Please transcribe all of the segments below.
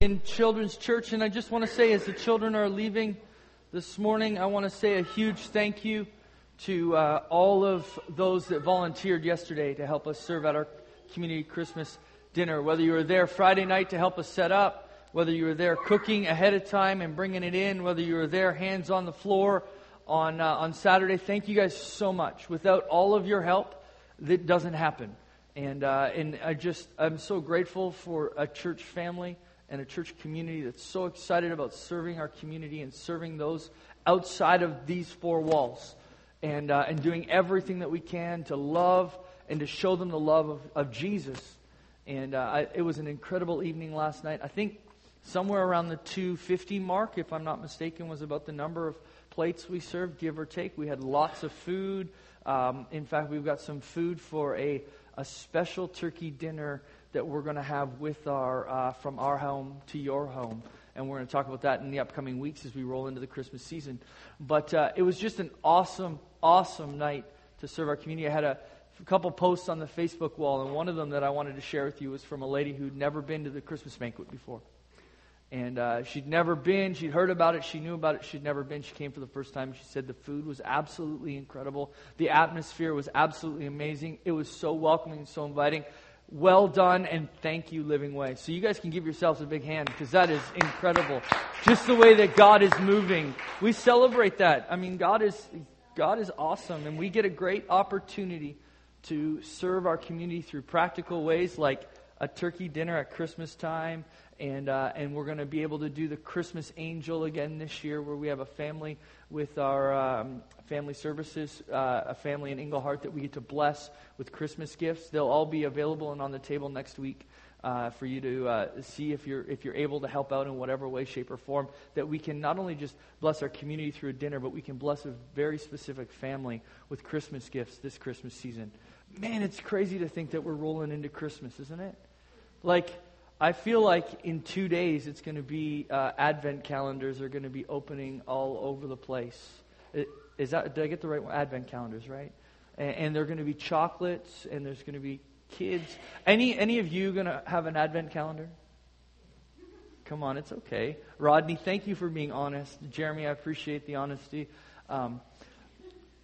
in Children's Church, and I just want to say, as the children are leaving this morning, I want to say a huge thank you to uh, all of those that volunteered yesterday to help us serve at our community Christmas dinner. Whether you were there Friday night to help us set up, whether you were there cooking ahead of time and bringing it in, whether you were there hands on the floor on uh, on Saturday, thank you guys so much. Without all of your help, that doesn't happen. And uh, and I just I'm so grateful for a church family and a church community that's so excited about serving our community and serving those outside of these four walls and, uh, and doing everything that we can to love and to show them the love of, of Jesus. And uh, I, it was an incredible evening last night. I think somewhere around the 250 mark, if I'm not mistaken, was about the number of plates we served, give or take. We had lots of food. Um, in fact, we've got some food for a, a special turkey dinner that we're going to have with our uh, from our home to your home, and we're going to talk about that in the upcoming weeks as we roll into the Christmas season. But uh, it was just an awesome, awesome night to serve our community. I had a, couple posts on the Facebook wall, and one of them that I wanted to share with you was from a lady who'd never been to the Christmas banquet before. And uh, she'd never been. She'd heard about it. She knew about it. She'd never been. She came for the first time. She said the food was absolutely incredible. The atmosphere was absolutely amazing. It was so welcoming so inviting. Well done and thank you, Living Way. So you guys can give yourselves a big hand because that is incredible. Just the way that God is moving. We celebrate that. I mean, God is, God is awesome and we get a great opportunity to serve our community through practical ways like a turkey dinner at Christmas time and uh, and we're going to be able to do the Christmas Angel again this year, where we have a family with our um, family services, uh, a family in Englehart that we get to bless with Christmas gifts. They'll all be available and on the table next week. Uh, for you to uh, see if you're if you're able to help out in whatever way, shape, or form, that we can not only just bless our community through a dinner, but we can bless a very specific family with Christmas gifts this Christmas season. Man, it's crazy to think that we're rolling into Christmas, isn't it? Like I feel like in two days it's going to be uh, advent calendars are going to be opening all over the place. Is that did I get the right one? Advent calendars, right? And, and they're going to be chocolates, and there's going to be kids. Any any of you going to have an advent calendar? Come on, it's okay. Rodney, thank you for being honest. Jeremy, I appreciate the honesty. Um,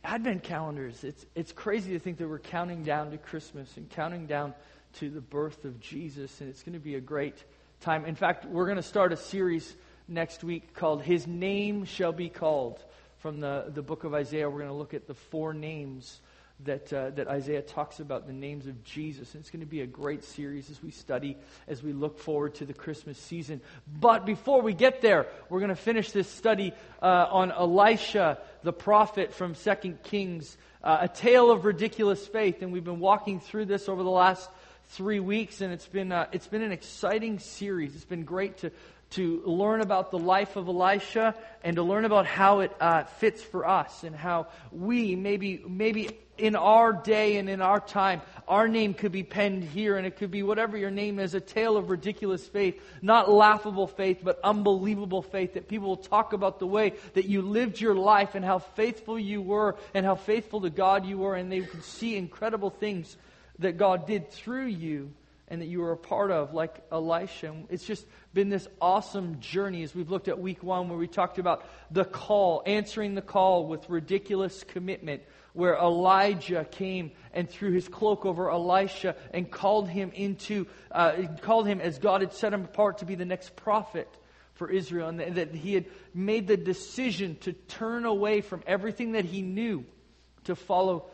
advent calendars. It's it's crazy to think that we're counting down to Christmas and counting down to the birth of Jesus, and it's going to be a great time. In fact, we're going to start a series next week called His Name Shall Be Called from the, the book of Isaiah. We're going to look at the four names that, uh, that Isaiah talks about, the names of Jesus. And it's going to be a great series as we study, as we look forward to the Christmas season. But before we get there, we're going to finish this study uh, on Elisha, the prophet from 2 Kings, uh, a tale of ridiculous faith. And we've been walking through this over the last three weeks, and it's been, uh, it's been an exciting series. It's been great to, to learn about the life of Elisha and to learn about how it uh, fits for us and how we, maybe, maybe in our day and in our time, our name could be penned here, and it could be whatever your name is a tale of ridiculous faith, not laughable faith, but unbelievable faith. That people will talk about the way that you lived your life and how faithful you were and how faithful to God you were, and they can see incredible things that God did through you and that you were a part of, like Elisha. It's just been this awesome journey as we've looked at week one, where we talked about the call, answering the call with ridiculous commitment, where Elijah came and threw his cloak over Elisha and called him into, uh, called him as God had set him apart to be the next prophet for Israel, and that he had made the decision to turn away from everything that he knew to follow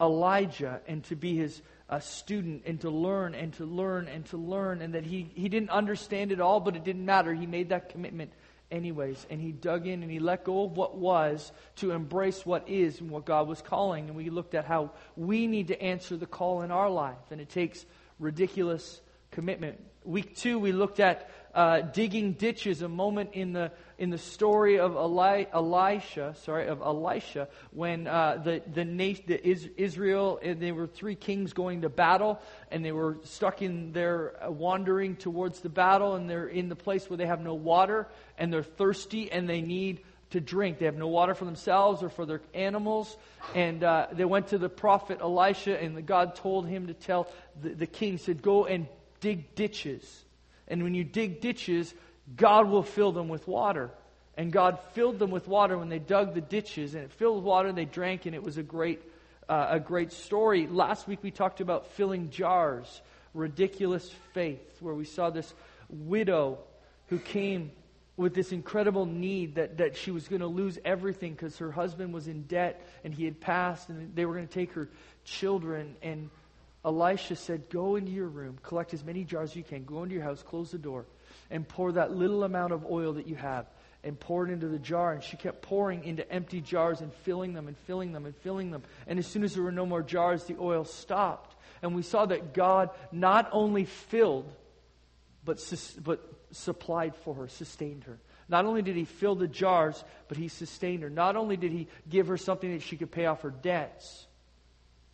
Elijah and to be his a student and to learn and to learn and to learn, and that he, he didn't understand it all, but it didn't matter. He made that commitment anyways, and he dug in and he let go of what was to embrace what is and what God was calling. And we looked at how we need to answer the call in our life, and it takes ridiculous commitment. Week two, we looked at uh, digging ditches, a moment in the in the story of Eli, Elisha, sorry, of Elisha, when uh, the the, the Israel and they were three kings going to battle, and they were stuck in their uh, wandering towards the battle, and they're in the place where they have no water, and they're thirsty, and they need to drink. They have no water for themselves or for their animals. And uh, they went to the prophet Elisha, and the God told him to tell the, the king, said, Go and dig ditches And when you dig ditches, God will fill them with water. And God filled them with water when they dug the ditches, and it filled with water, and they drank, and it was a great, uh, a great story. Last week we talked about filling jars, ridiculous faith, where we saw this widow who came with this incredible need that, that she was going to lose everything because her husband was in debt and he had passed and they were going to take her children. And Elisha said, Go into your room, collect as many jars as you can, go into your house, close the door, and pour that little amount of oil that you have and pour it into the jar. And she kept pouring into empty jars and filling them and filling them and filling them. And as soon as there were no more jars, the oil stopped. And we saw that God not only filled, but, but supplied for her, sustained her. Not only did he fill the jars, but he sustained her. Not only did he give her something that she could pay off her debts,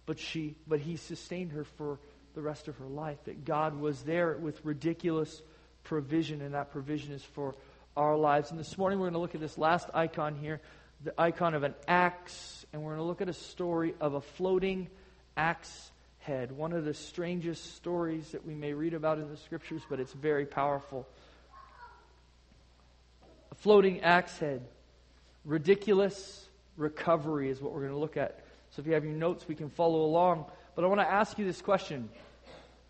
but she but he sustained her for the rest of her life. That God was there with ridiculous provision, and that provision is for our lives. And this morning we're going to look at this last icon here, the icon of an axe, and we're going to look at a story of a floating axe head. One of the strangest stories that we may read about in the scriptures, but it's very powerful A floating axe head. Ridiculous recovery is what we're going to look at. So if you have your notes, we can follow along. But I want to ask you this question.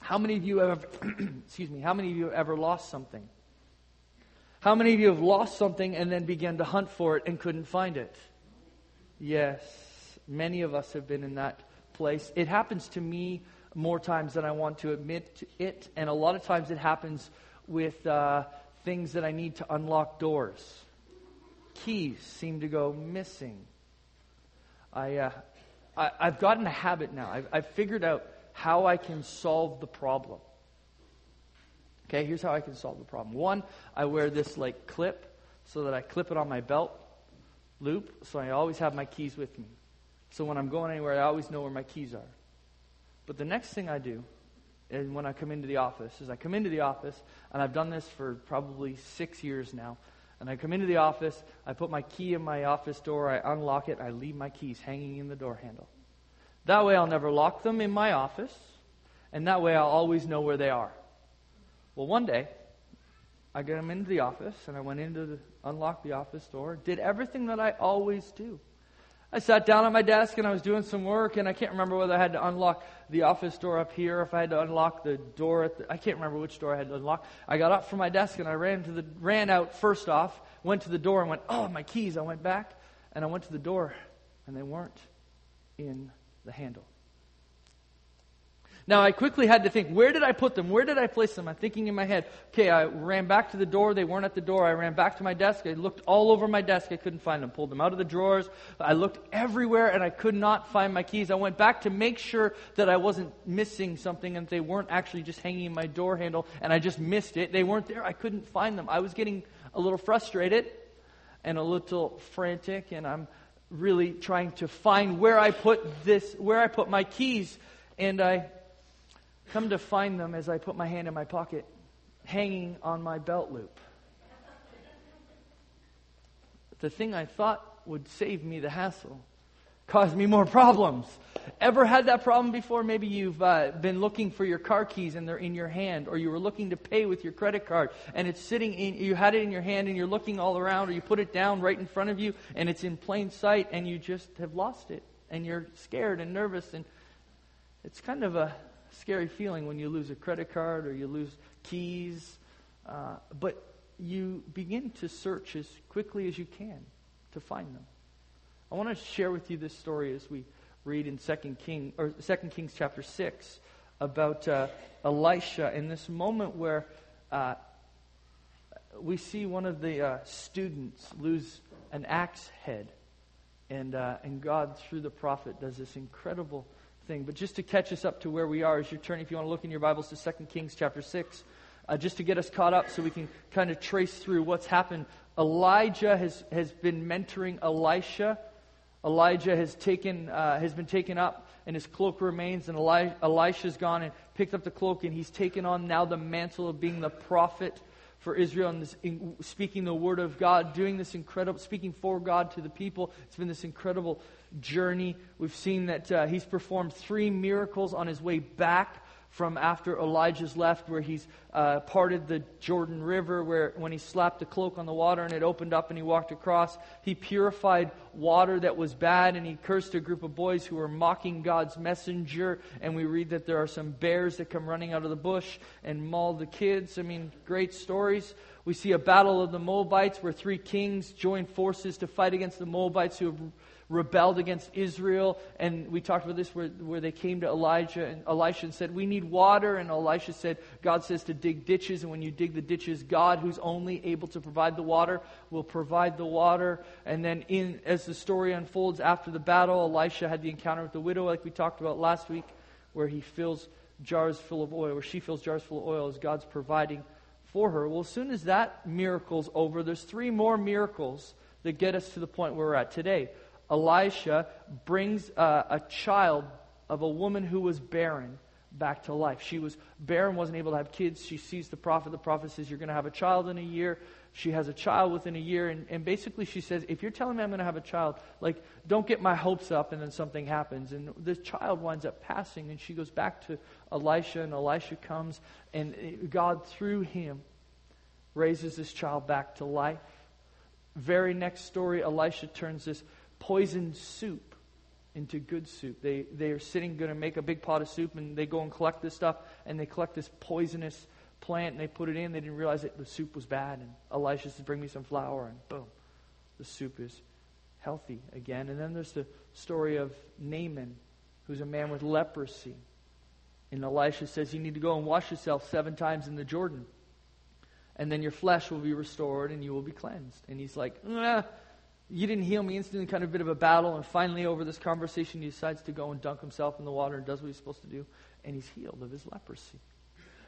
How many of you have excuse me, how many of you have ever lost something? How many of you have lost something and then began to hunt for it and couldn't find it? Yes, many of us have been in that place. It happens to me more times than I want to admit to it, and a lot of times it happens with uh, things that I need to unlock doors. Keys seem to go missing. I, uh, I, have gotten a habit now. I've, I've figured out how I can solve the problem. Okay, here's how I can solve the problem. One, I wear this like clip so that I clip it on my belt loop so I always have my keys with me. So when I'm going anywhere, I always know where my keys are. But the next thing I do and when I come into the office is I come into the office, and I've done this for probably six years now. And I come into the office, I put my key in my office door, I unlock it, I leave my keys hanging in the door handle. That way I'll never lock them in my office, and that way I'll always know where they are. Well, one day, I got them into the office, and I went into the, unlocked the office door, did everything that I always do. I sat down at my desk and I was doing some work, and I can't remember whether I had to unlock the office door up here, if I had to unlock the door at the, I can't remember which door I had to unlock. I got up from my desk and I ran to the ran out first off, went to the door and went, "Oh, my keys." I went back and I went to the door and they weren't in the handle. Now, I quickly had to think, where did I put them? Where did I place them? I'm thinking in my head, okay, I ran back to the door. They weren't at the door. I ran back to my desk. I looked all over my desk. I couldn't find them. Pulled them out of the drawers. I looked everywhere and I could not find my keys. I went back to make sure that I wasn't missing something and they weren't actually just hanging in my door handle and I just missed it. They weren't there. I couldn't find them. I was getting a little frustrated and a little frantic and I'm really trying to find where I put this, where I put my keys. And I Come to find them as I put my hand in my pocket, hanging on my belt loop. The thing I thought would save me the hassle caused me more problems. Ever had that problem before? Maybe you've uh, been looking for your car keys and they're in your hand, or you were looking to pay with your credit card and it's sitting in, you had it in your hand and you're looking all around, or you put it down right in front of you and it's in plain sight and you just have lost it and you're scared and nervous and it's kind of a scary feeling when you lose a credit card or you lose keys. Uh, but you begin to search as quickly as you can to find them. I want to share with you this story as we read in Second King or Second Kings chapter six about uh, Elisha in this moment where uh, we see one of the uh, students lose an axe head, and uh, and God through the prophet does this incredible thing. But just to catch us up to where we are as you turn, if you want to look in your Bibles to 2 Kings chapter 6, uh, just to get us caught up so we can kind of trace through what's happened. Elijah has, has been mentoring Elisha. Elijah has, taken, uh, has been taken up and his cloak remains, and Eli- Elisha's gone and picked up the cloak, and he's taken on now the mantle of being the prophet for Israel and this, in, speaking the word of God, doing this incredible, speaking for God to the people. It's been this incredible journey. We've seen that uh, he's performed three miracles on his way back from after Elijah's left, where he's uh, parted the Jordan River, where when he slapped a cloak on the water and it opened up and he walked across, he purified water that was bad and he cursed a group of boys who were mocking God's messenger. And we read that there are some bears that come running out of the bush and maul the kids. I mean, great stories. We see a battle of the Moabites where three kings join forces to fight against the Moabites who have rebelled against Israel. And we talked about this where, where they came to Elijah and Elisha and said, We need water. And Elisha said, God says to dig ditches. And when you dig the ditches, God, who's only able to provide the water, will provide the water. And then in, as the story unfolds after the battle, Elisha had the encounter with the widow, like we talked about last week, where he fills jars full of oil, where she fills jars full of oil as God's providing for her. Well, as soon as that miracle's over, there's three more miracles that get us to the point where we're at today. Elisha brings uh, a child of a woman who was barren back to life. She was barren, wasn't able to have kids. She sees the prophet. The prophet says, You're going to have a child in a year. She has a child within a year. And, and basically, she says, If you're telling me I'm going to have a child, like, don't get my hopes up and then something happens. And the child winds up passing. And she goes back to Elisha, and Elisha comes. And God, through him, raises this child back to life. Very next story, Elisha turns this poisoned soup into good soup. They, they are sitting, going to make a big pot of soup, and they go and collect this stuff, and they collect this poisonous plant, and they put it in. They didn't realize that the soup was bad. And Elisha says, Bring me some flour, and boom, the soup is healthy again. And then there's the story of Naaman, who's a man with leprosy. And Elisha says, You need to go and wash yourself seven times in the Jordan. And then your flesh will be restored and you will be cleansed. And he's like, nah, you didn't heal me instantly, kind of a bit of a battle. And finally, over this conversation, he decides to go and dunk himself in the water and does what he's supposed to do. And he's healed of his leprosy.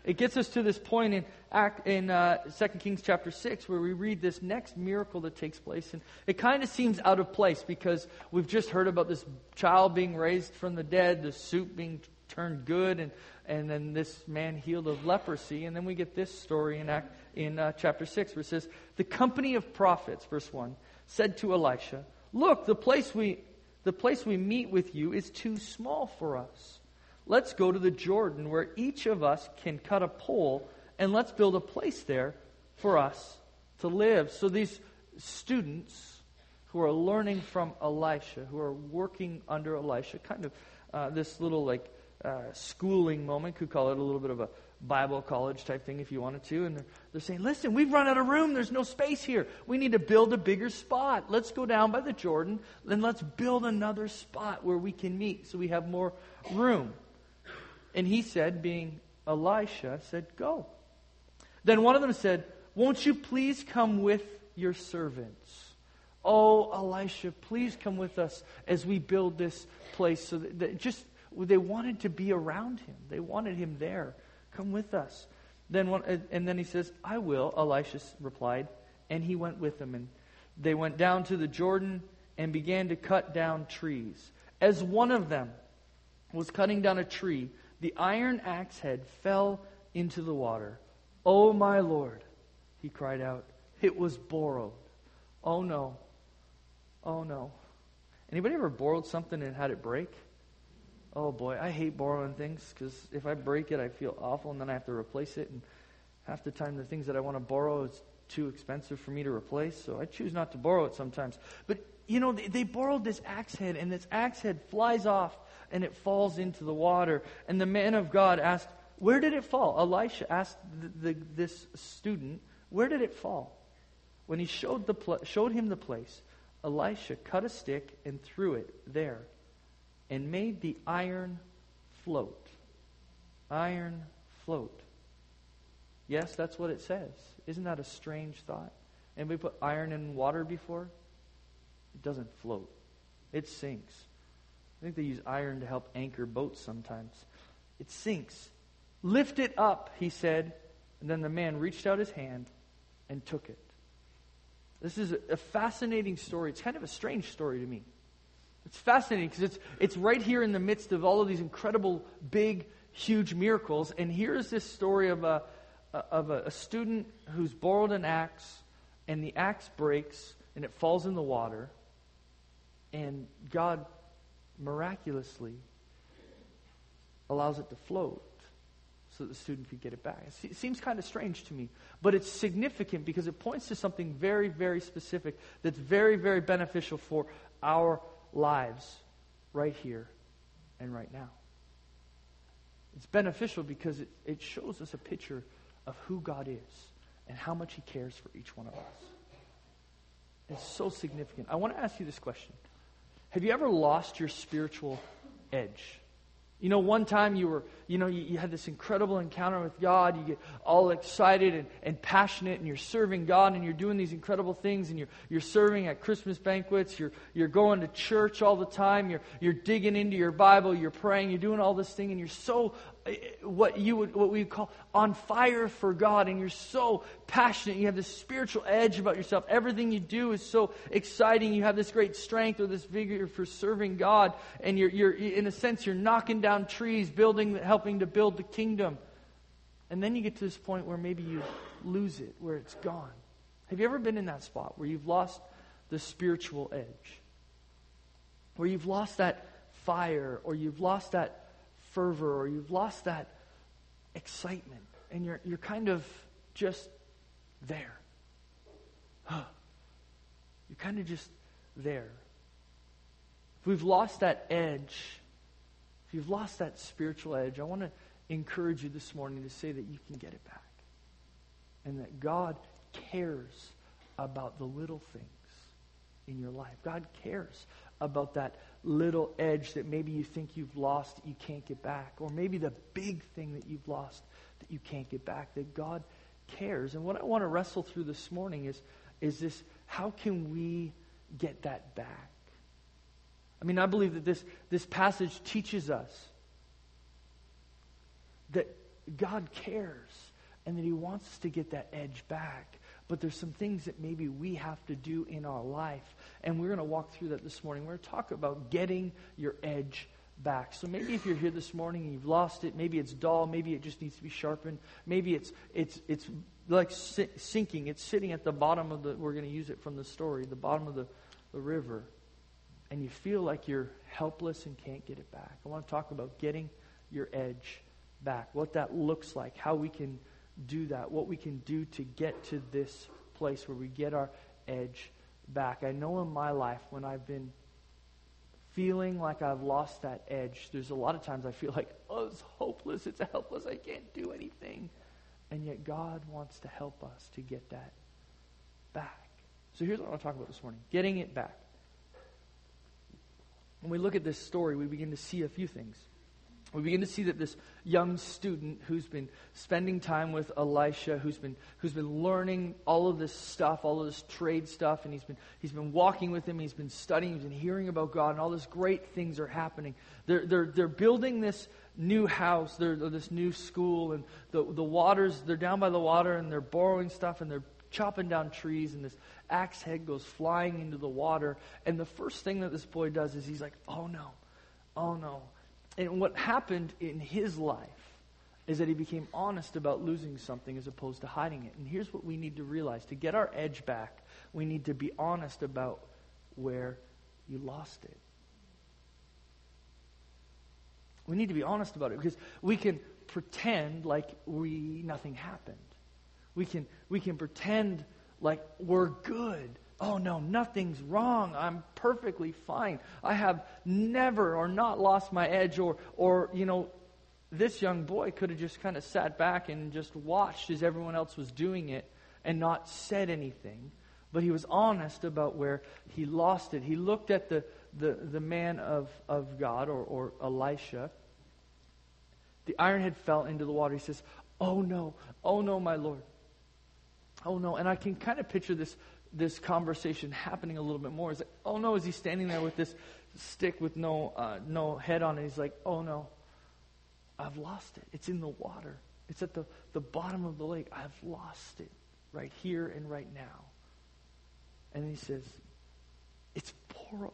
It gets us to this point in Act in uh, 2 Kings chapter 6 where we read this next miracle that takes place. And it kind of seems out of place because we've just heard about this child being raised from the dead, the soup being turned good, and, and then this man healed of leprosy. And then we get this story in, Act, in uh, chapter 6 where it says, The company of prophets, verse 1 said to Elisha, Look, the place we, the place we meet with you is too small for us. Let's go to the Jordan where each of us can cut a pole and let's build a place there for us to live. So these students who are learning from Elisha, who are working under Elisha, kind of uh, this little like uh, schooling moment, could call it a little bit of a Bible college type thing if you wanted to. And they're, they're saying, listen, we've run out of room. There's no space here. We need to build a bigger spot. Let's go down by the Jordan and let's build another spot where we can meet so we have more room. And he said, being Elisha, said, go. Then one of them said, won't you please come with your servants? Oh, Elisha, please come with us as we build this place. So that, that just they wanted to be around him. They wanted him there. Come with us. Then one, and then he says, I will, Elisha replied. And he went with them. And they went down to the Jordan and began to cut down trees. As one of them was cutting down a tree, the iron axe head fell into the water. Oh, my Lord, he cried out. It was borrowed. Oh, no. Oh, no. Anybody ever borrowed something and had it break? Oh boy, I hate borrowing things because if I break it, I feel awful and then I have to replace it. And half the time, the things that I want to borrow is too expensive for me to replace, so I choose not to borrow it sometimes. But you know, they, they borrowed this axe head, and this axe head flies off and it falls into the water. And the man of God asked, Where did it fall? Elisha asked the, the, this student, Where did it fall? When he showed, the pl- showed him the place, Elisha cut a stick and threw it there and made the iron float. Iron float. Yes, that's what it says. Isn't that a strange thought? Anybody put iron in water before? It doesn't float. It sinks. I think they use iron to help anchor boats sometimes. It sinks. Lift it up, he said. And then the man reached out his hand and took it. This is a fascinating story. It's kind of a strange story to me. It's fascinating because it's, it's right here in the midst of all of these incredible, big, huge miracles. And here's this story of a, of a, a student who's borrowed an axe, and the axe breaks, and it falls in the water. And God miraculously allows it to float so that the student could get it back. It seems kind of strange to me, but it's significant because it points to something very, very specific that's very, very beneficial for our lives right here and right now. It's beneficial because it, it shows us a picture of who God is and how much He cares for each one of us. It's so significant. I want to ask you this question Have you ever lost your spiritual edge? You know, one time you were, you know, you, you, had this incredible encounter with God. You get all excited and, and passionate, and you're serving God, and you're doing these incredible things, and you're, you're serving at Christmas banquets. You're, you're going to church all the time. You're, you're digging into your Bible. You're praying. You're doing all this thing, and you're so what you would what we would call on fire for God and you're so passionate. You have this spiritual edge about yourself. Everything you do is so exciting. You have this great strength or this vigor for serving God and you're you're in a sense you're knocking down trees building helping to build the kingdom. And then you get to this point where maybe you lose it where it's gone. Have you ever been in that spot where you've lost the spiritual edge? Where you've lost that fire or you've lost that fervor or you've lost that excitement and you're, you're kind of just there. You're kind of just there. If we've lost that edge, if you've lost that spiritual edge, I want to encourage you this morning to say that you can get it back. And that God cares about the little things in your life. God cares about that little edge that maybe you think you've lost that you can't get back. Or maybe the big thing that you've lost that you can't get back, that God cares. And what I want to wrestle through this morning is, is this how can we get that back? I mean, I believe that this, this passage teaches us that God cares and that He wants us to get that edge back but there's some things that maybe we have to do in our life. And we're going to walk through that this morning. We're going to talk about getting your edge back. So maybe if you're here this morning and you've lost it, maybe it's dull, maybe it just needs to be sharpened, maybe it's it's it's like sinking. It's sitting at the bottom of the. We're going to use it from the story, the bottom of the, the river, and you feel like you're helpless and can't get it back. I want to talk about getting your edge back, what that looks like, how we can do that, what we can do to get to this place where we get our edge back. I know in my life when I've been feeling like I've lost that edge, there's a lot of times I feel like, oh, it's hopeless, it's helpless, I can't do anything. And yet God wants to help us to get that back. So here's what I want to talk about this morning getting it back. When we look at this story, we begin to see a few things we begin to see that this young student who's been spending time with Elisha, who's been, who's been learning all of this stuff, all of this trade stuff, and he's been, he's been walking with him, he's been studying, he's been hearing about God, and all these great things are happening. They're, they're, they're building this new house, they're, this new school, and the, the waters, they're down by the water, and they're borrowing stuff, and they're chopping down trees, and this axe head goes flying into the water. And the first thing that this boy does is he's like, oh no, oh no and what happened in his life is that he became honest about losing something as opposed to hiding it. And here's what we need to realize to get our edge back, we need to be honest about where you lost it. We need to be honest about it because we can pretend like we nothing happened. We can we can pretend like we're good oh no, nothing's wrong. I'm perfectly fine. I have never or not lost my edge or, or you know, this young boy could have just kind of sat back and just watched as everyone else was doing it and not said anything. But he was honest about where he lost it. He looked at the, the, the man of, of God or, or Elisha. The iron had fell into the water. He says, Oh no, oh no, my Lord. Oh no. And I can kind of picture this this conversation happening a little bit more. He's like, oh no, is he standing there with this stick with no, uh, no head on it? He's like, oh no, I've lost it. It's in the water. It's at the, the bottom of the lake. I've lost it right here and right now. And he says, it's borrowed.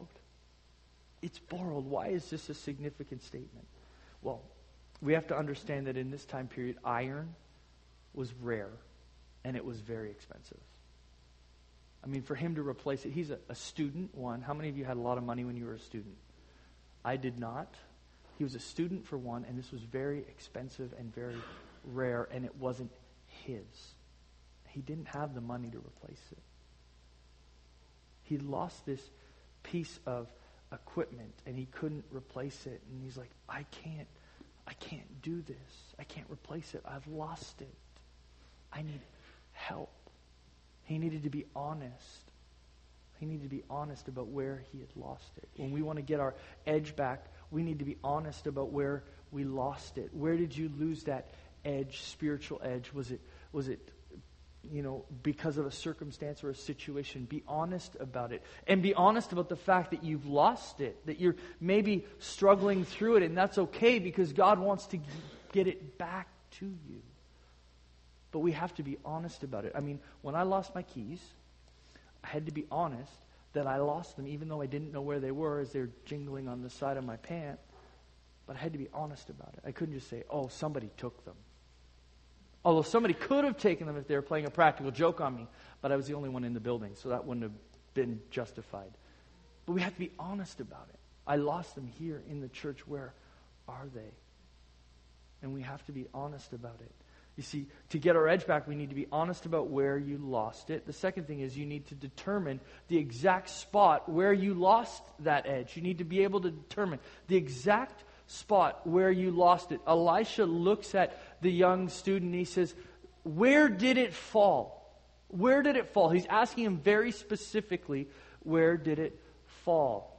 It's borrowed. Why is this a significant statement? Well, we have to understand that in this time period, iron was rare and it was very expensive. I mean, for him to replace it, he's a, a, student, one. How many of you had a lot of money when you were a student? I did not. He was a student, for one, and this was very expensive and very rare and it wasn't his. He didn't have the money to replace it. He lost this piece of equipment and he couldn't replace it. And he's like, I can't, I can't do this. I can't replace it. I've lost it. I need help. He needed to be honest. He needed to be honest about where he had lost it. When we want to get our edge back, we need to be honest about where we lost it. Where did you lose that edge, spiritual edge? Was it was it you know, because of a circumstance or a situation. Be honest about it. And be honest about the fact that you've lost it, that you're maybe struggling through it, and that's okay because God wants to get it back to you. But we have to be honest about it. I mean, when I lost my keys, I had to be honest that I lost them, even though I didn't know where they were as they're jingling on the side of my pant. But I had to be honest about it. I couldn't just say, oh, somebody took them. Although somebody could have taken them if they were playing a practical joke on me, but I was the only one in the building, so that wouldn't have been justified. But we have to be honest about it. I lost them here in the church. Where are they? And we have to be honest about it. You see, to get our edge back, we need to be honest about where you lost it. The second thing is you need to determine the exact spot where you lost that edge. You need to be able to determine the exact spot where you lost it. Elisha looks at the young student and he says, Where did it fall? Where did it fall? He's asking him very specifically, Where did it fall?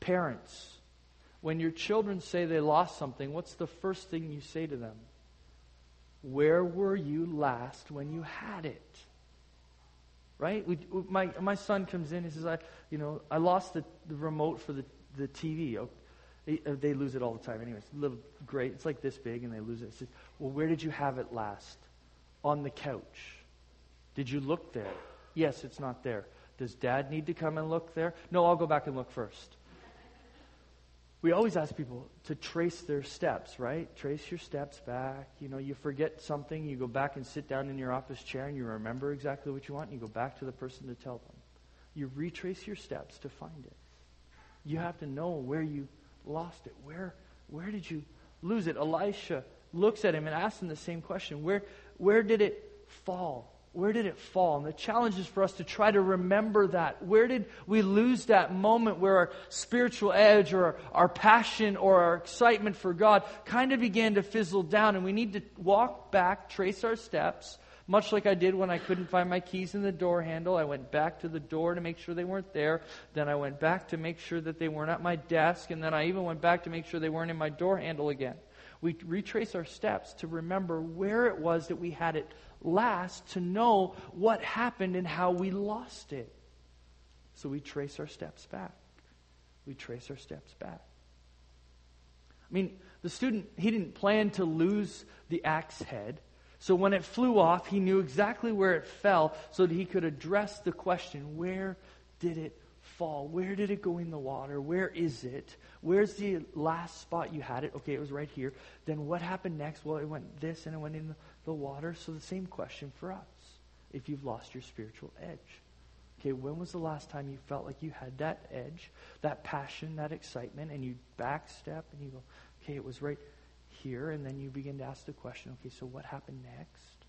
Parents, when your children say they lost something, what's the first thing you say to them? Where were you last when you had it? Right? We, my, my son comes in, he says, I, you know, I lost the, the remote for the, the TV. Oh, they, uh, they, lose it all the time. Anyways, little great. It's like this big, and they lose it. Says, well, where did you have it last? On the couch. Did you look there? Yes, it's not there. Does dad need to come and look there? No, I'll go back and look first we always ask people to trace their steps, right? Trace your steps back. You know, you forget something, you go back and sit down in your office chair and you remember exactly what you want, and you go back to the person to tell them. You retrace your steps to find it. You have to know where you lost it. Where where did you lose it? Elisha looks at him and asks him the same question. Where where did it fall? Where did it fall? And the challenge is for us to try to remember that. Where did we lose that moment where our spiritual edge or our passion or our excitement for God kind of began to fizzle down? And we need to walk back, trace our steps, much like I did when I couldn't find my keys in the door handle. I went back to the door to make sure they weren't there. Then I went back to make sure that they weren't at my desk. And then I even went back to make sure they weren't in my door handle again. We retrace our steps to remember where it was that we had it last to know what happened and how we lost it. So we trace our steps back. We trace our steps back. I mean, the student, he didn't plan to lose the axe head. So when it flew off, he knew exactly where it fell so that he could address the question where did it fall? Where did it go in the water? Where is it? Where's the last spot you had it? Okay, it was right here. Then what happened next? Well, it went this and it went in the water. So the same question for us if you've lost your spiritual edge. Okay, when was the last time you felt like you had that edge, that passion, that excitement, and you backstep and you go, okay, it was right here, and then you begin to ask the question, okay, so what happened next?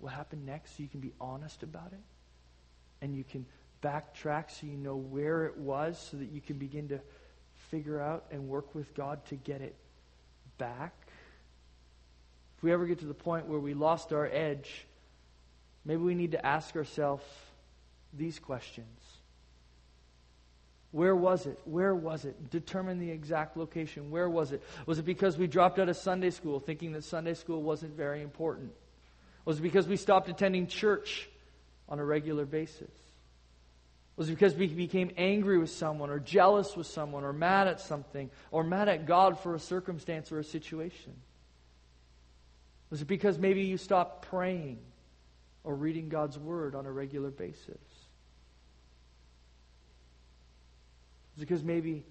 What happened next so you can be honest about it? And you can backtrack so you know where it was so that you can begin to figure out and work with God to get it back if we ever get to the point where we lost our edge, maybe we need to ask ourselves these questions. Where was it? Where was it? Determine the exact location. Where was it? Was it because we dropped out of Sunday school thinking that Sunday school wasn't very important? Was it because we stopped attending church on a regular basis? Was it because we became angry with someone or jealous with someone or mad at something or mad at God for a circumstance or a situation? Was it because maybe you stopped praying or reading God's Word on a regular basis? Was it because maybe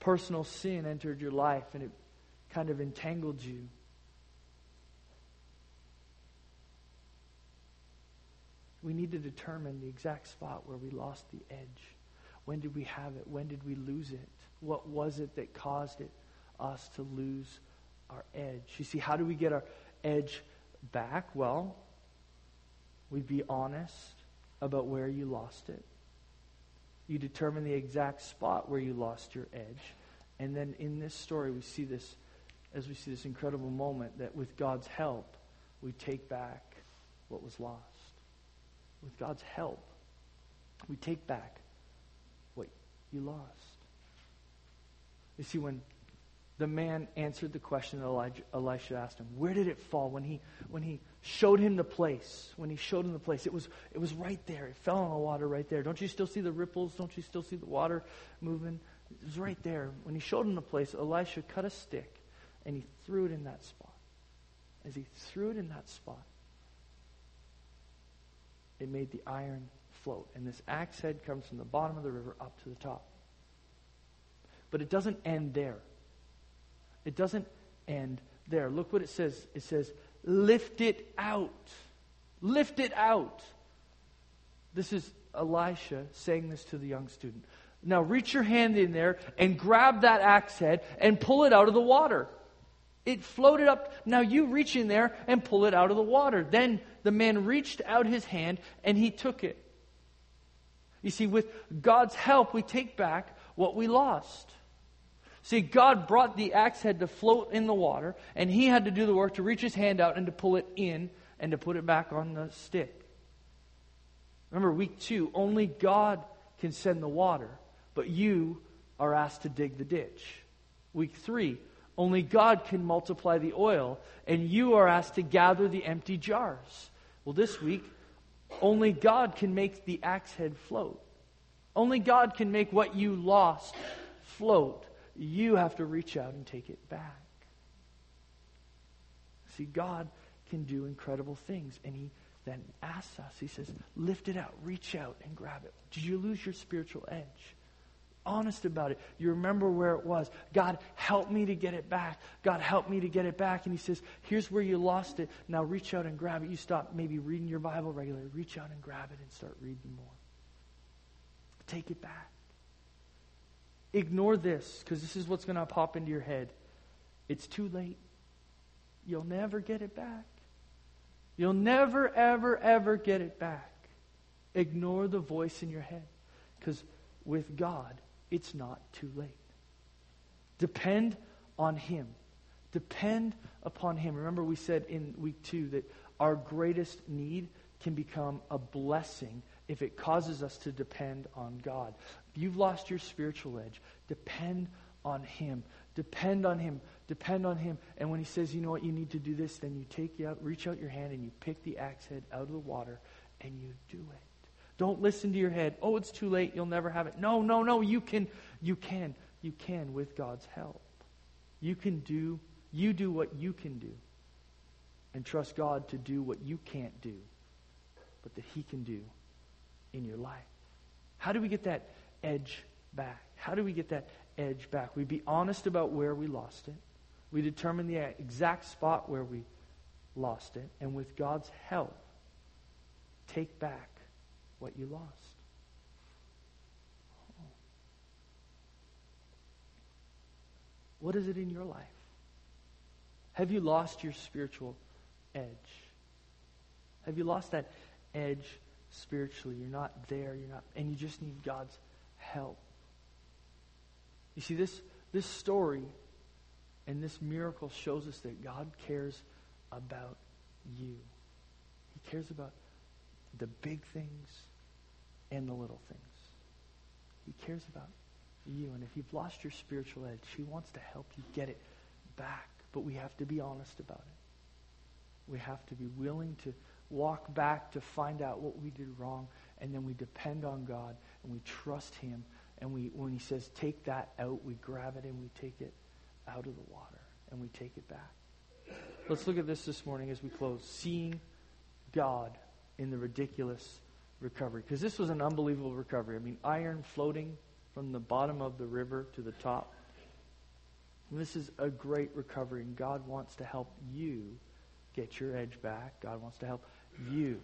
personal sin entered your life and it kind of entangled you? We need to determine the exact spot where we lost the edge. When did we have it? When did we lose it? What was it that caused it, us to lose our edge. You see, how do we get our edge back? Well, we be honest about where you lost it. You determine the exact spot where you lost your edge. And then in this story, we see this, as we see this incredible moment, that with God's help, we take back what was lost. With God's help, we take back what you lost. You see, when the man answered the question that Elijah, Elisha asked him, where did it fall? When he, when he showed him the place, when he showed him the place, it was, it was right there. It fell on the water right there. Don't you still see the ripples? Don't you still see the water moving? It was right there. When he showed him the place, Elisha cut a stick and he threw it in that spot. As he threw it in that spot, made the iron float. And this axe head comes from the bottom of the river up to the top. But it doesn't end there. It doesn't end there. Look what it says. It says, lift it out. Lift it out. This is Elisha saying this to the young student. Now reach your hand in there and grab that axe head and pull it out of the water. It floated up. Now you reach in there and pull it out of the water. Then the man reached out his hand and he took it. You see, with God's help, we take back what we lost. See, God brought the axe head to float in the water, and he had to do the work to reach his hand out and to pull it in and to put it back on the stick. Remember, week two, only God can send the water, but you are asked to dig the ditch. Week three, only God can multiply the oil, and you are asked to gather the empty jars. Well, this week, only God can make the axe head float. Only God can make what you lost float. You have to reach out and take it back. See, God can do incredible things. And He then asks us, He says, lift it out, reach out and grab it. Did you lose your spiritual edge? Honest about it. You remember where it was. God, help me to get it back. God, help me to get it back. And He says, here's where you lost it. Now reach out and grab it. You stop maybe reading your Bible regularly. Reach out and grab it and start reading more. Take it back. Ignore this because this is what's going to pop into your head. It's too late. You'll never get it back. You'll never, ever, ever get it back. Ignore the voice in your head because with God, it's not too late. Depend on Him. Depend upon Him. Remember, we said in week two that our greatest need can become a blessing if it causes us to depend on God. If you've lost your spiritual edge, depend on Him. Depend on Him. Depend on Him. And when He says, you know what, you need to do this, then you take out, reach out your hand and you pick the axe head out of the water and you do it. Don't listen to your head. Oh, it's too late. You'll never have it. No, no, no. You can, you can, you can with God's help. You can do, you do what you can do. And trust God to do what you can't do, but that He can do in your life. How do we get that edge back? How do we get that edge back? We be honest about where we lost it. We determine the exact spot where we lost it. And with God's help, take back what you lost. Oh. What is it in your life? Have you lost your spiritual edge? Have you lost that edge spiritually. You're not there. You're not, and you just need God's help. You see, this, this story and this miracle shows us that God cares about you. He cares about the big things and the little things. He cares about you. And if you've lost your spiritual edge, He wants to help you get it back. But we have to be honest about it. We have to be willing to walk back to find out what we did wrong, and then we depend on God and we trust Him. And we, when He says, take that out, we grab it and we take it out of the water and we take it back. Let's look at this this morning as we close. Seeing God in the ridiculous recovery. Because this was an unbelievable recovery. I mean, iron floating from the bottom of the river to the top. And this is a great recovery, and God wants to help you get your edge back. God wants to help you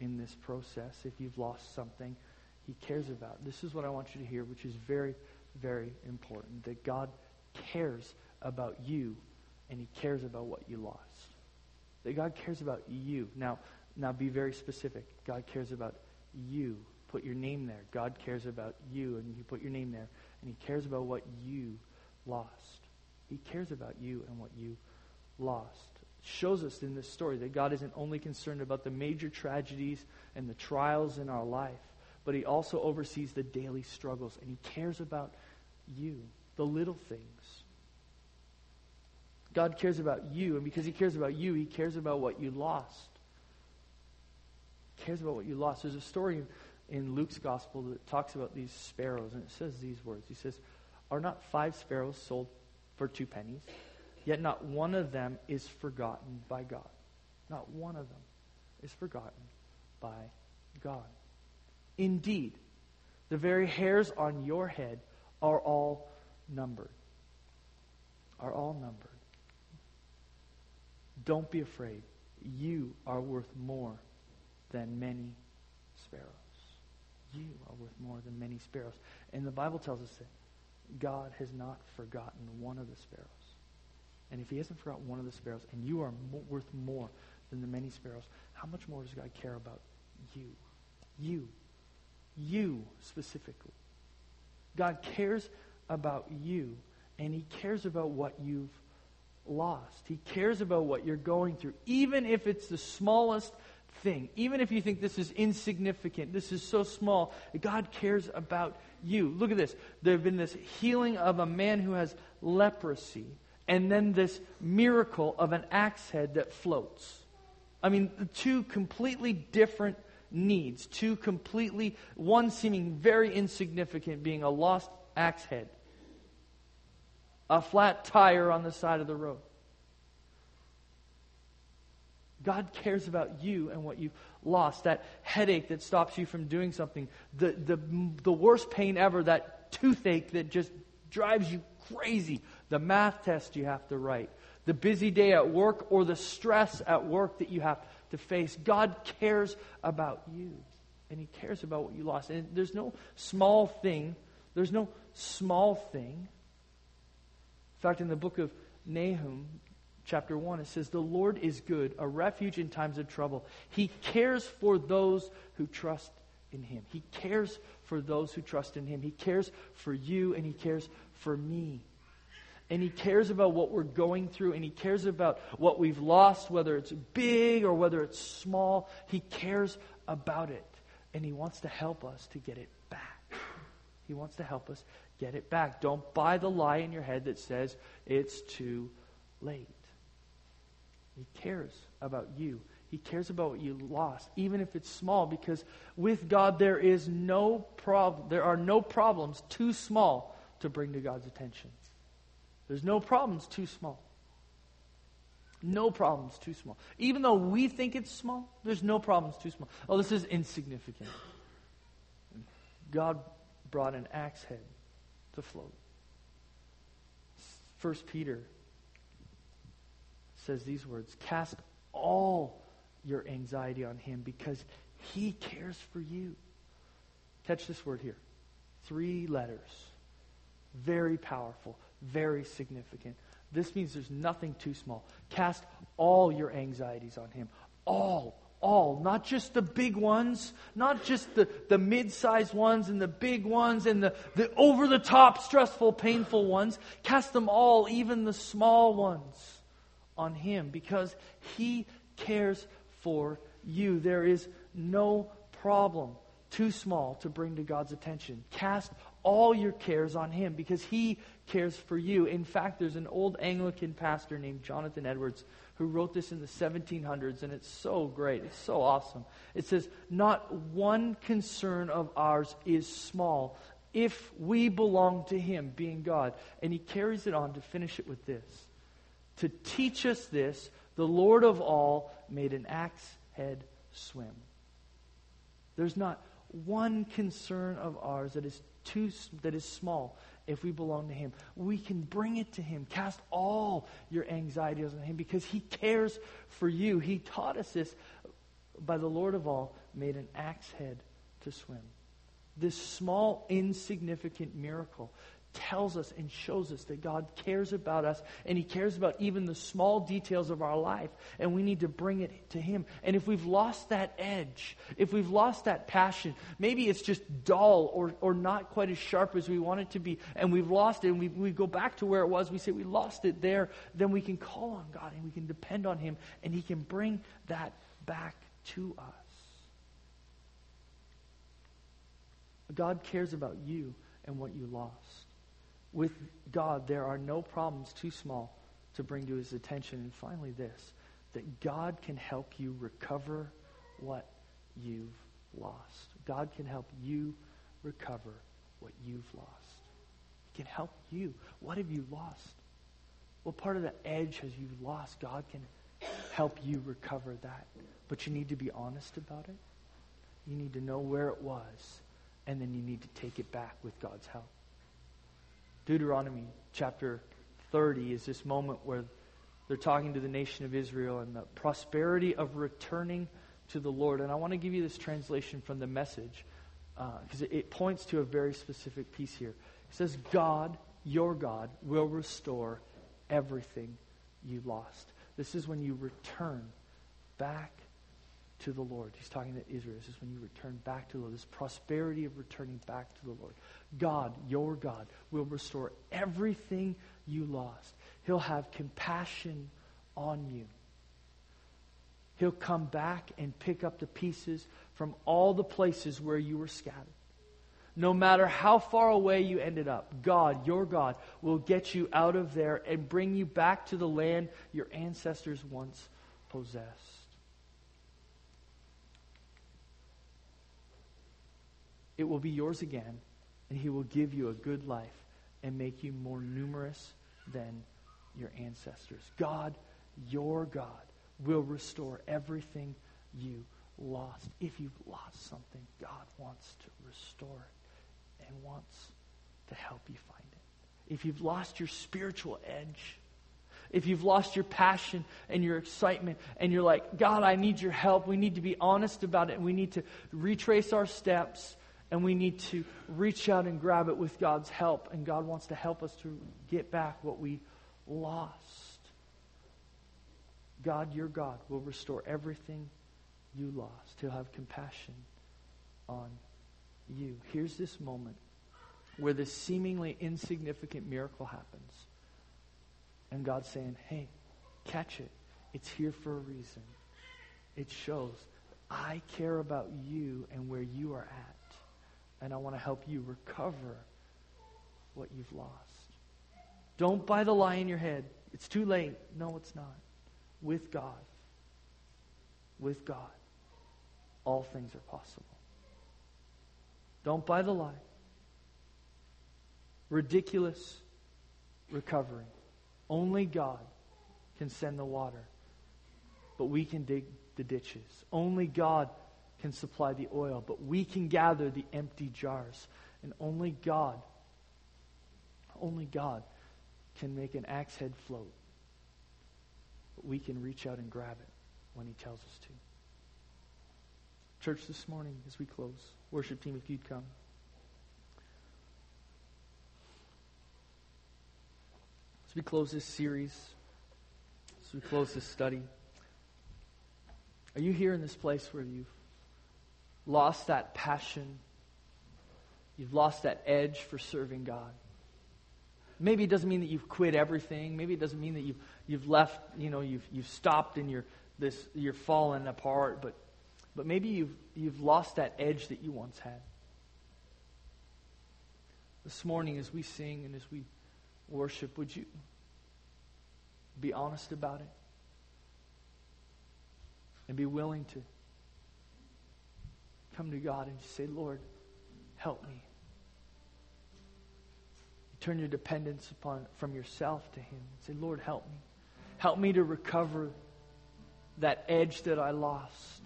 in this process if you've lost something he cares about. This is what I want you to hear, which is very, very important that God cares about you and He cares about what you lost. That God cares about you. Now, now be very specific. God cares about you. Put your name there. God cares about you, and you put your name there, and He cares about what you lost. He cares about you and what you lost. shows us in this story that God isn't only concerned about the major tragedies and the trials in our life, but He also oversees the daily struggles, and He cares about you, the little things. God cares about you, and because He cares about you, He cares about what you lost. Cares about what you lost. There's a story in Luke's gospel that talks about these sparrows, and it says these words. He says, Are not five sparrows sold for two pennies? Yet not one of them is forgotten by God. Not one of them is forgotten by God. Indeed, the very hairs on your head are all numbered. Are all numbered. Don't be afraid. You are worth more than many sparrows. You are worth more than many sparrows. And the Bible tells us that God has not forgotten one of the sparrows. And if he hasn't forgotten one of the sparrows, and you are worth more than the many sparrows, how much more does God care about you? You. You specifically. God cares about you, and he cares about what you've lost. He cares about what you're going through, even if it's the smallest thing. Even if you think this is insignificant, this is so small, God cares about you. Look at this. There have been this healing of a man who has leprosy, and then this miracle of an axe head that floats. I mean, two completely different needs, two completely, one seeming very insignificant, being a lost axe head, a flat tire on the side of the road. God cares about you and what you've lost. That headache that stops you from doing something. The, the, the worst pain ever, that toothache that just drives you crazy. The math test you have to write. The busy day at work or the stress at work that you have to face. God cares about you. And He cares about what you lost. And there's no small thing. There's no small thing. In fact, in the book of Nahum, chapter 1, it says, The Lord is good, a refuge in times of trouble. He cares for those who trust in Him. He cares for those who trust in Him. He cares for you, and He cares for me. And He cares about what we're going through, and He cares about what we've lost, whether it's big or whether it's small. He cares about it, and He wants to help us to get it back. He wants to help us get it back. Don't buy the lie in your head that says it's too late. He cares about you. He cares about what you lost, even if it's small, because with God there is no problem. There are no problems too small to bring to God's attention. There's no problems too small. No problems too small. Even though we think it's small, there's no problems too small. Oh, this is insignificant. God brought an axe head to float. First Peter says these words Cast all your anxiety on him because he cares for you. Catch this word here. Three letters. Very powerful, very significant. This means there's nothing too small. Cast all your anxieties on him. All, all. Not just the big ones, not just the, the mid sized ones and the big ones and the, the over the top, stressful, painful ones. Cast them all, even the small ones on Him because He cares for you. There is no problem too small to bring to God's attention. Cast all your cares on Him because He cares for you. In fact, there's an old Anglican pastor named Jonathan Edwards who wrote this in the 1700s, and it's so great. It's so awesome. It says, Not one concern of ours is small if we belong to Him, being God. And he carries it on to finish it with this to teach us this, the Lord of all made an axe head swim. There's not one concern of ours that is too that is small if we belong to him. We can bring it to him. Cast all your anxieties on him because he cares for you. He taught us this by the Lord of all made an axe head to swim. This small insignificant miracle tells us and shows us that God cares about us and He cares about even the small details of our life, and we need to bring it to Him. And if we've lost that edge, if we've lost that passion, maybe it's just dull or, or not quite as sharp as we want it to be, and we've lost it, and we, we go back to where it was, we say we lost it there, then we can call on God and we can depend on Him, and He can bring that back to us. God cares about you and what you lost with God, there are no problems too small to bring to his attention. And finally, this that God can help you recover what you've lost. God can help you recover what you've lost. He can help you. What have you lost? What part of the edge has you lost? God can help you recover that. But you need to be honest about it. You need to know where it was, and then you need to take it back with God's help. Deuteronomy chapter 30 is this moment where they're talking to the nation of Israel and the prosperity of returning to the Lord. And I want to give you this translation from the message because uh, it, it points to a very specific piece here. It says, God, your God, will restore everything you lost. This is when you return back to the Lord. He's talking to Israel. This is when you return back to the Lord. This prosperity of returning back to the Lord. God, your God, will restore everything you lost. He'll have compassion on you. He'll come back and pick up the pieces from all the places where you were scattered. No matter how far away you ended up, God, your God, will get you out of there and bring you back to the land your ancestors once possessed. It will be yours again, and he will give you a good life and make you more numerous than your ancestors. God, your God, will restore everything you lost. If you've lost something, God wants to restore it and wants to help you find it. If you've lost your spiritual edge, if you've lost your passion and your excitement and you're like, God, I need your help, we need to be honest about it we need to retrace our steps and we need to reach out and grab it with God's help. And God wants to help us to get back what we lost. God, your God, will restore everything you lost. He'll have compassion on you. Here's this moment where this seemingly insignificant miracle happens. And God's saying, hey, catch it. It's here for a reason. It shows I care about you and where you are at and I want to help you recover what you've lost. Don't buy the lie in your head. It's too late. No, it's not. With God, with God, all things are possible. Don't buy the lie. Ridiculous recovery. Only God can send the water, but we can dig the ditches. Only God can supply the oil, but we can gather the empty jars. And only God, only God can make an axe head float. But we can reach out and grab it when He tells us to. Church, this morning, as we close, worship team, if you'd come. As we close this series, as we close this study, are you here in this place where you've lost that passion. You've lost that edge for serving God. Maybe it doesn't mean that you've quit everything. Maybe it doesn't mean that you've, you've left, you know, you've, you've stopped and you're, this, you're falling apart. But, but maybe you've, you've lost that edge that you once had. This morning, as we sing and as we worship, would you be honest about it? And be willing to come to God and just say, Lord, help me. You turn your dependence upon from yourself to Him. and Say, Lord, help me. Help me to recover that edge that I lost.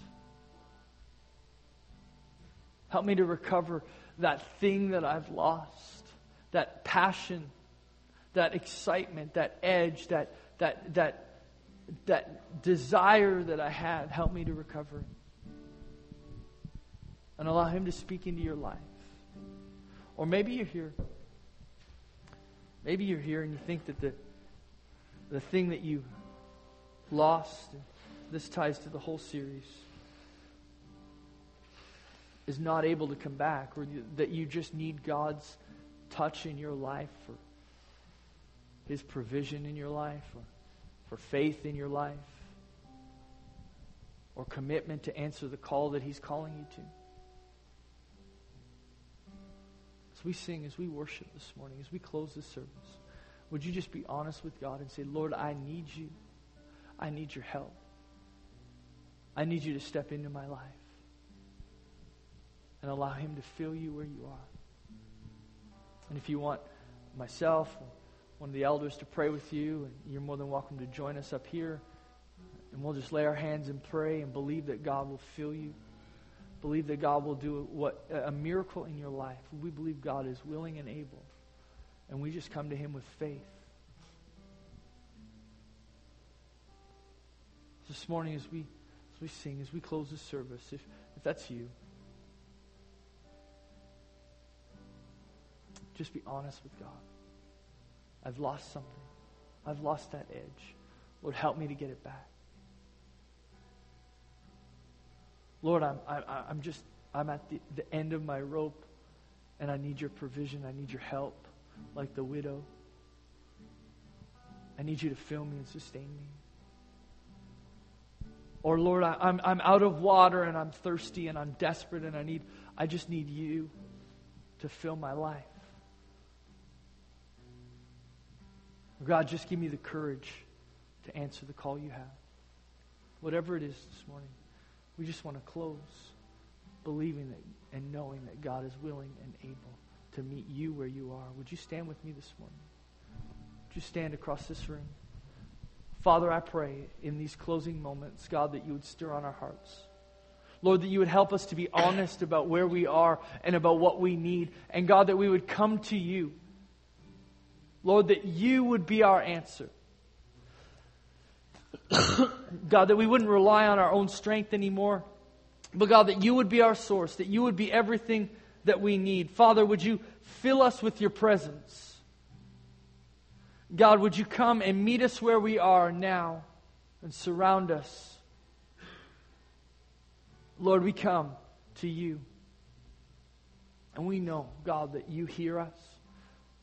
Help me to recover that thing that I've lost, that passion, that excitement, that edge, that, that, that, that desire that I had. Help me to recover it and allow Him to speak into your life. Or maybe you're here Maybe you're here and you think that the, the thing that you lost, this ties to the whole series, is not able to come back, or that you just need God's touch in your life, or His provision in your life, or for faith in your life, or commitment to answer the call that He's calling you to. As we sing, as we worship this morning, as we close this service, would you just be honest with God and say, Lord, I need you. I need your help. I need you to step into my life and allow Him to fill you where you are. And if you want myself, one of the elders to pray with you, you're more than welcome to join us up here. And we'll just lay our hands and pray and believe that God will fill you believe that God will do what a miracle in your life. We believe God is willing and able. And we just come to him with faith. This morning as we as we sing, as we close this service, if, if that's you, just be honest with God. I've lost something. I've lost that edge. Lord, help me to get it back. Lord, I'm, I, I'm just, I'm at the, the end of my rope and I need your provision. I need your help, like the widow. I need you to fill me and sustain me. Or Lord, I, I'm, I'm out of water and I'm thirsty and I'm desperate and I need, I just need you to fill my life. God, just give me the courage to answer the call you have. Whatever it is this morning. We just want to close believing that and knowing that God is willing and able to meet you where you are. Would you stand with me this morning? Would you stand across this room? Father, I pray in these closing moments, God, that you would stir on our hearts. Lord, that you would help us to be honest about where we are and about what we need. And God, that we would come to you. Lord, that you would be our answer. God, that we wouldn't rely on our own strength anymore, but God, that you would be our source, that you would be everything that we need. Father, would you fill us with your presence? God, would you come and meet us where we are now and surround us? Lord, we come to you. And we know, God, that you hear us.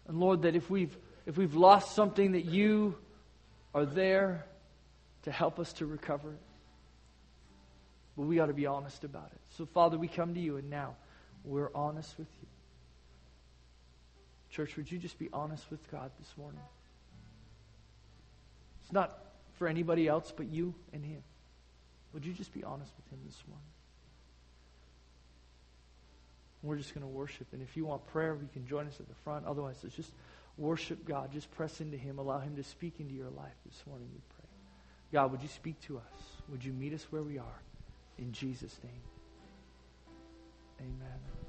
And Lord, that if we've if we've lost something that you are there to help us to recover it. But we ought to be honest about it. So, Father, we come to you, and now we're honest with you. Church, would you just be honest with God this morning? It's not for anybody else but you and Him. Would you just be honest with Him this morning? We're just going to worship. And if you want prayer, you can join us at the front. Otherwise, it's just worship God. Just press into Him. Allow Him to speak into your life this morning. God, would you speak to us? Would you meet us where we are? In Jesus' name. Amen.